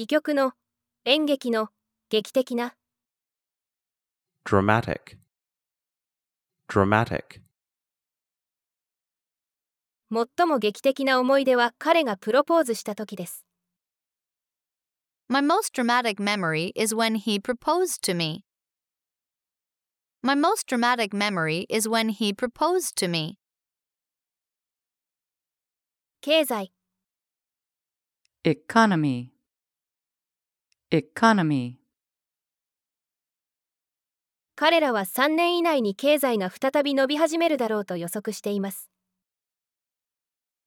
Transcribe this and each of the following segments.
戯曲の、演劇の、劇的な、dramatic, dramatic, 最も劇的な思い出は彼がプロポーズした時です。My most dramatic memory is when he proposed to me. My most dramatic memory is when he proposed to me. 経済、economy, economy, 彼らは3年以内に経済が再び伸び始めるだろうと予測しています。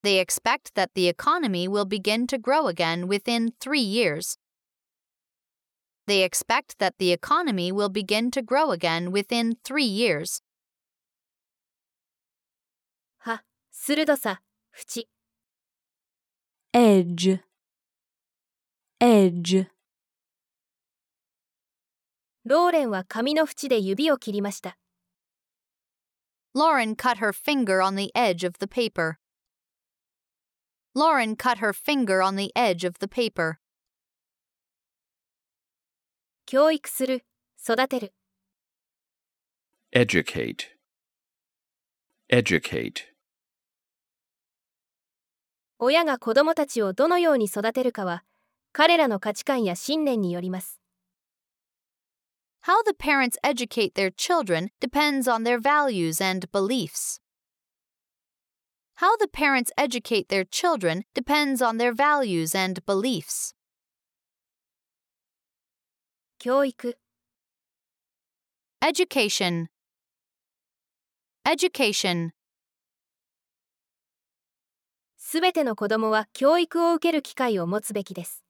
They expect that the economy will begin to grow again within three years. They expect that the economy will begin to grow again within three years. は、鋭さ、縁、edge, edge, ローレンは紙の縁で指を切りました。Lauren cut her finger on the edge of the paper. Lauren cut her finger on the edge of the paper. 教育する、育てる、educate, educate, 親が子供たちをどのように育てるかは、彼らの価値観や信念によります。How the parents educate their children depends on their values and beliefs. How the parents educate their children depends on their values and beliefs. 教育、 Education. Education. すべての子供は教育を受ける機会を持つべきです。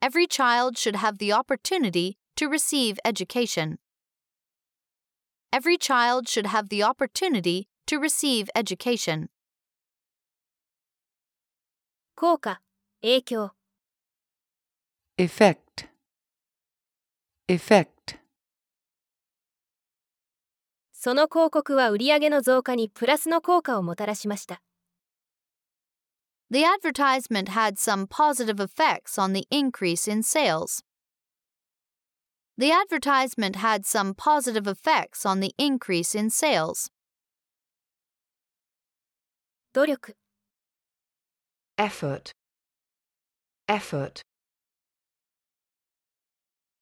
Every child should have the opportunity to receive education. Every child should have the opportunity to receive education. 効果、影響、 effect, effect, その広告は売上の増加にプラスの効果をもたらしました。 The advertisement had some positive effects on the increase in sales. The advertisement had some positive effects on the increase in sales. 努力、 effort, effort,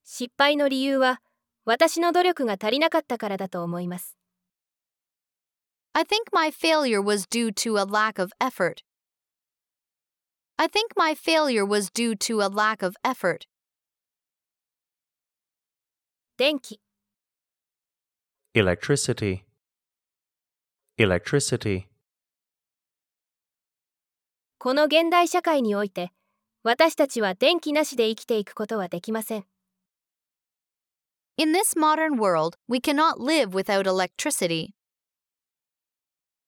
失敗の理由は、私の努力が足りなかったからだと思います。 I think my failure was due to a lack of effort. I think my failure was due to a lack of effort. 電気、electricity, electricity, この現代社会において、私たちは電気なしで生きていくことはできません。In this modern world, we cannot live without electricity.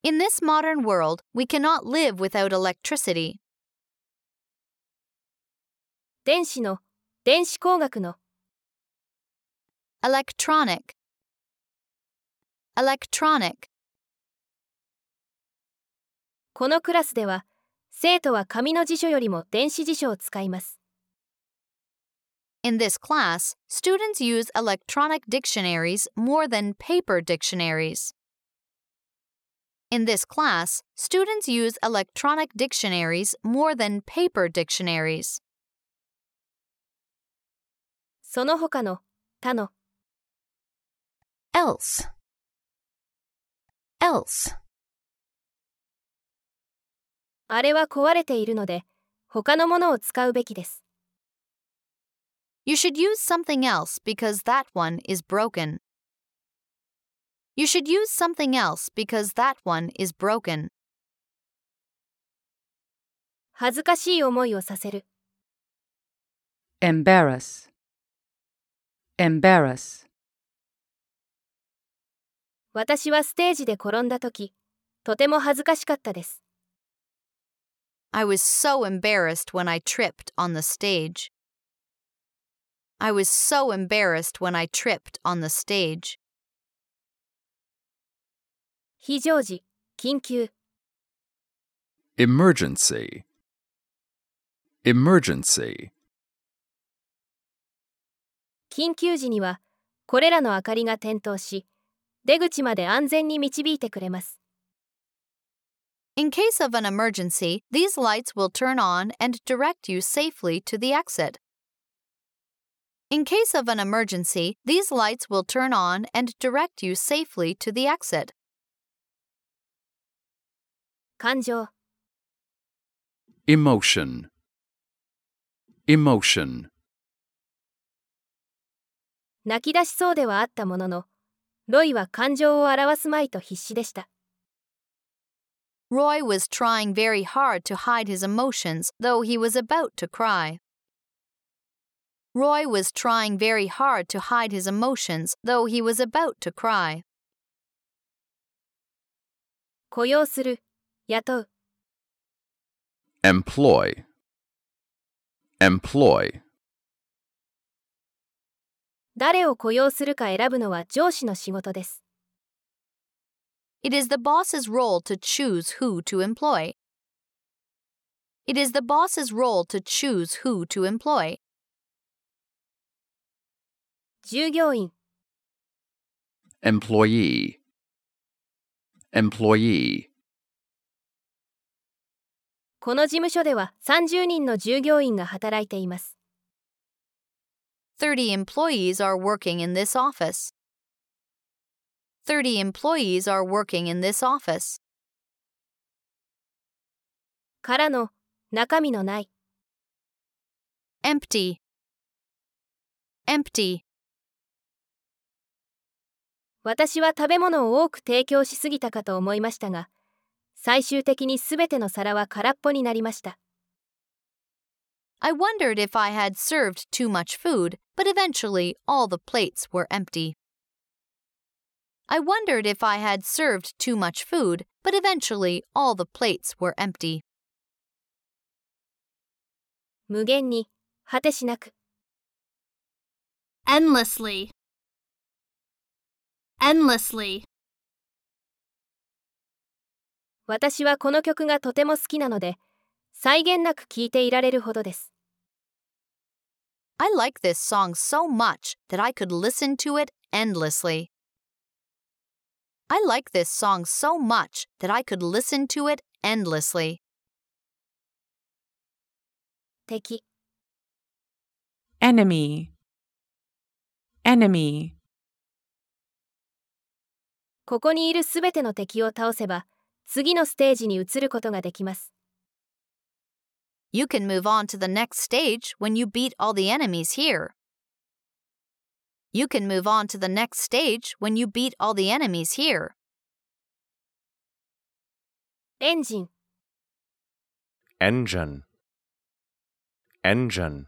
In this modern world, we cannot live without electricity. 電子の、電子工学の、Electronic. Electronic. このクラスでは、生徒は紙の辞書よりも電子辞書を使います。 In this class, students use electronic dictionaries more than paper dictionaries. In this class, students use electronic dictionaries more than paper dictionaries. その他の、他の、 Else. Else. あれは壊れているので、他のものを使うべきです。 You should use something else because that one is broken. You should use something else because that one is broken. 恥ずかしい思いをさせる。 embarrass, embarrass, 私はステージで転んだ時、とても恥ずかしかったです。I was so embarrassed when I tripped on the stage. I was so embarrassed when I tripped on the stage. 非常時、緊急、emergency, Emergency. 緊急時にはこれらの明かりが点灯し出口まで安全に導いてくれます In case of an emergency, these lights will turn on and direct you safely to the exit. In case of an emergency, these lights will turn on and direct you safely to the exit. 感情 Emotion. Emotion. 泣き出しそうではあったもののロイは感情を表すまいと必死でした Roy was trying very hard to hide his emotions, though he was about to cry. Roy was trying very hard to hide his emotions, though he was about to cry. 雇用する雇う Employ. Employ. 誰を雇用するか選ぶのは上司の仕事です It is the boss's role to choose who to employ. It is the boss's role to choose who to employ. 従業員 Employee. Employee. この事務所では30人の従業員が働いています30 employees are working in this office. 30 employees are working in this office. からの中身のない Empty. Empty. 私は食べ物を多く提供しすぎたかと思いましたが最終的にすべての皿は空っぽになりました I wondered if I had served too much food, but eventually all the plates were empty. I wondered if I had served too much food, but eventually all the plates were empty. 無限に果てしなく endlessly endlessly 私はこの曲がとても好きなので際限なく聴いていられるほどです I like this song so much that I could listen to it endlessly. I like this song so much that I could listen to it endlessly. 敵 enemy, enemy, ここにいるすべての敵を倒せば次のステージに移ることができます You can move on to the next stage when you beat all the enemies here. You can move on to the next stage when you beat all the enemies here. エンジン engine engine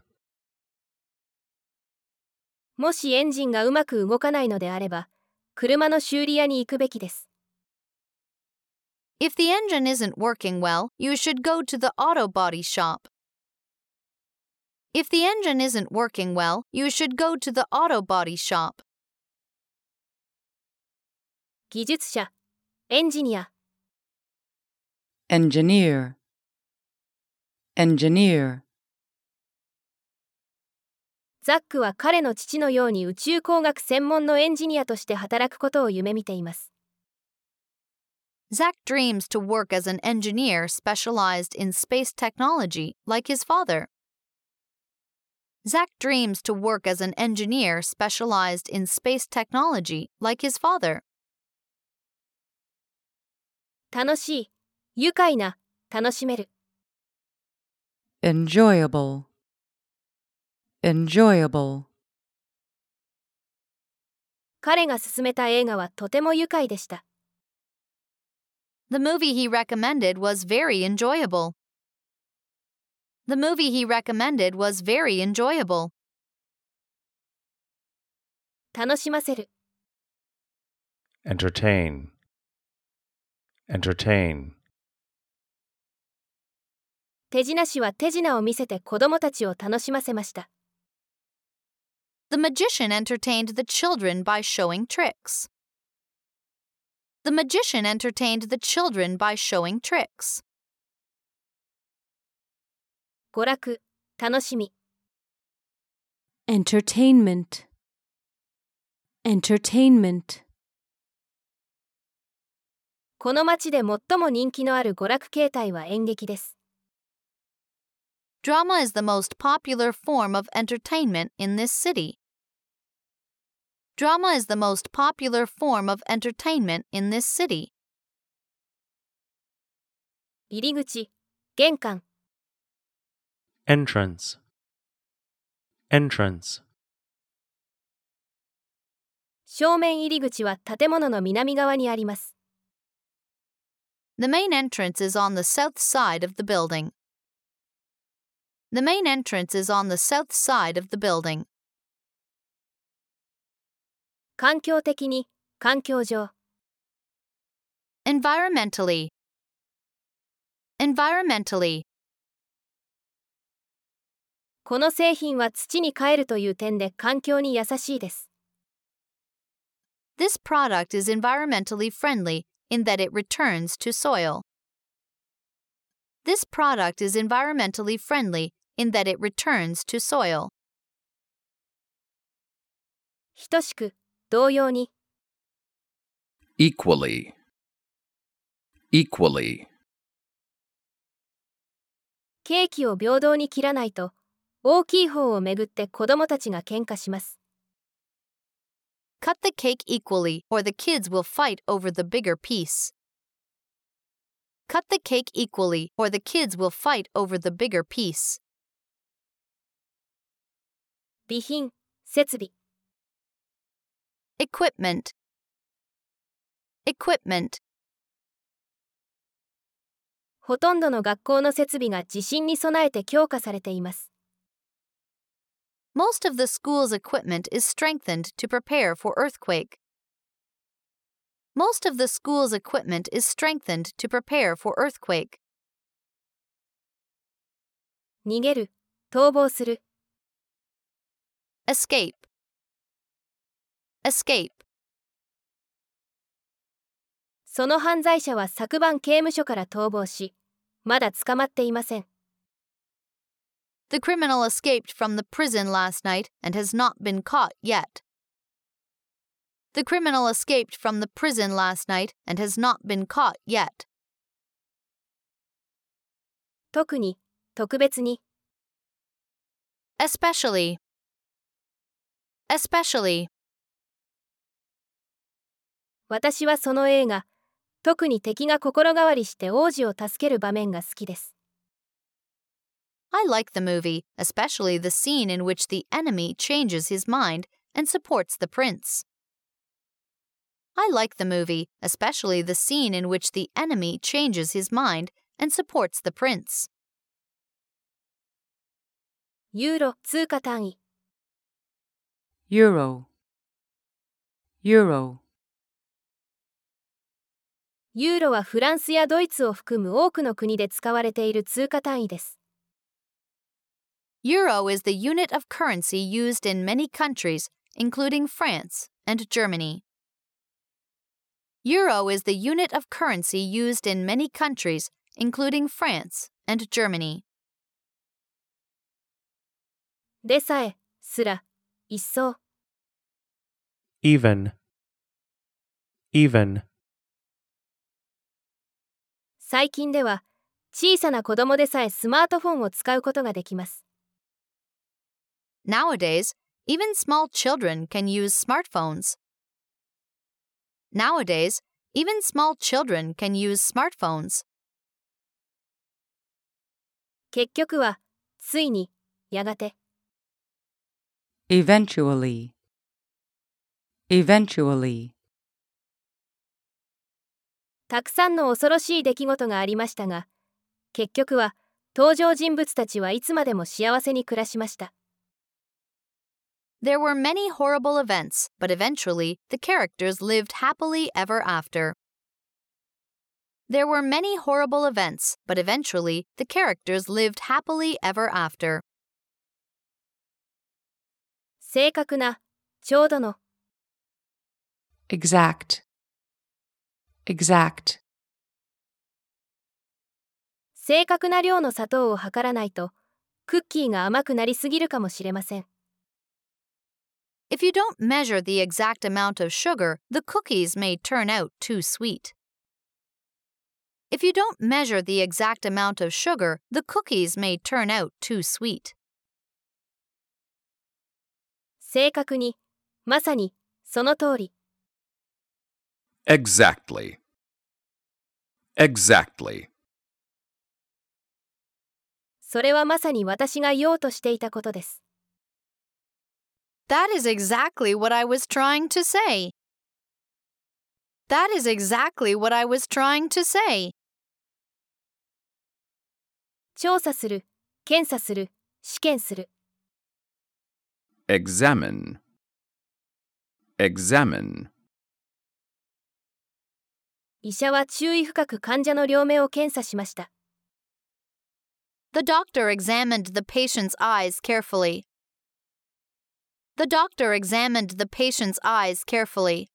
もしエンジンがうまく動かないのであれば車の修理屋に行くべきです If the engine isn't working well, you should go to the auto body shop. If the engine isn't working well, you should go to the auto body shop. 技術者エンジニア engineer, engineer, ザックは彼の父のように宇宙工学専門のエンジニアとして働くことを夢見ています Zach dreams to work as an engineer specialized in space technology, like his father. Zach dreams to work as an engineer specialized in space technology, like his father. 楽しい愉快な楽しめる enjoyable, enjoyable, 彼が勧めた映画はとても愉快でした The movie he recommended was very enjoyable. The movie he recommended was very enjoyable. 楽しませる entertain entertain 手品師は手品を見せて子供たちを楽しませました The magician entertained the children by showing tricks. The magician entertained the children by showing tricks. 娯楽 楽しみ entertainment, entertainment, この街で最も人気のある娯楽形態は演劇です Drama is the most popular form of entertainment in this city. Drama is the most popular form of entertainment in this city. 入り口玄関 entrance, entrance, 正面入り口は建物の南側にあります The main entrance is on the south side of the building. The main entrance is on the south side of the building. 環境的に環境上 Environmentally. Environmentally. この製品は土に帰るという点で環境に優しいです This product is environmentally friendly in that it returns to soil. This product is environmentally friendly in that it returns to soil. 等しく 同様に equally, equally, ケーキを平等に切らないと大きい方をめぐって子供たちが喧嘩します Cut the cake equally, or the kids will fight over the bigger piece. Cut the cake equally, or the kids will fight over the bigger piece. 備品設備 Equipment. Equipment. ほとんどの学校の設備が地震に備えて強化されています Most of the school's equipment is strengthened to prepare for earthquake. Most of the school's equipment is strengthened to prepare for earthquake. 逃げる逃亡する Escape. Escape. その犯罪者は昨晩刑務所から逃亡しまだ捕まっていません The criminal escaped from the prison last night and has not been caught yet. The criminal escaped from the prison last night and has not been caught yet. 特に特別に Especially. Especially. 私はその映画特に敵が心変わりして王子を助ける場面が好きです I like the movie, especially the scene in which the enemy changes his mind and supports the prince. I like the movie, especially the scene in which the enemy changes his mind and supports the prince. ユーロ通貨単位 euro, euro, ユーロはフランスやドイツを含む多くの国で使われている通貨単位です Euro is the unit of currency used in many countries, including France and Germany. Euro is the unit of currency used in many countries, including France and Germany. でさえすら一層 even, even, 最近では小さな子供でさえスマートフォンを使うことができます Nowadays, even small children can use smartphones. Nowadays, even small children can use smartphones. 結局はついにやがて eventually, eventually, たくさんの恐ろしい出来事がありましたが結局は登場人物たちはいつまでも幸せに暮らしました There were many horrible events, but eventually the characters lived happily ever after. There were many horrible events, but eventually the characters lived happily ever after. 正確なちょうどの exact, exact, 正確な量の砂糖を測らないとクッキーが甘くなりすぎるかもしれません If you don't measure the exact amount of sugar, the cookies may turn out too sweet. If you don't measure the exact amount of sugar, the cookies may turn out too sweet. 正確にまさにその通り Exactly. Exactly. それはまさに私が言おうとしていたことです That is exactly what I was trying to say. That is exactly what I was trying to say. 調査する検査する試験する Examine. Examine. 医者は注意深く患者の両目を検査しました The doctor examined the patient's eyes carefully. The doctor examined the patient's eyes carefully.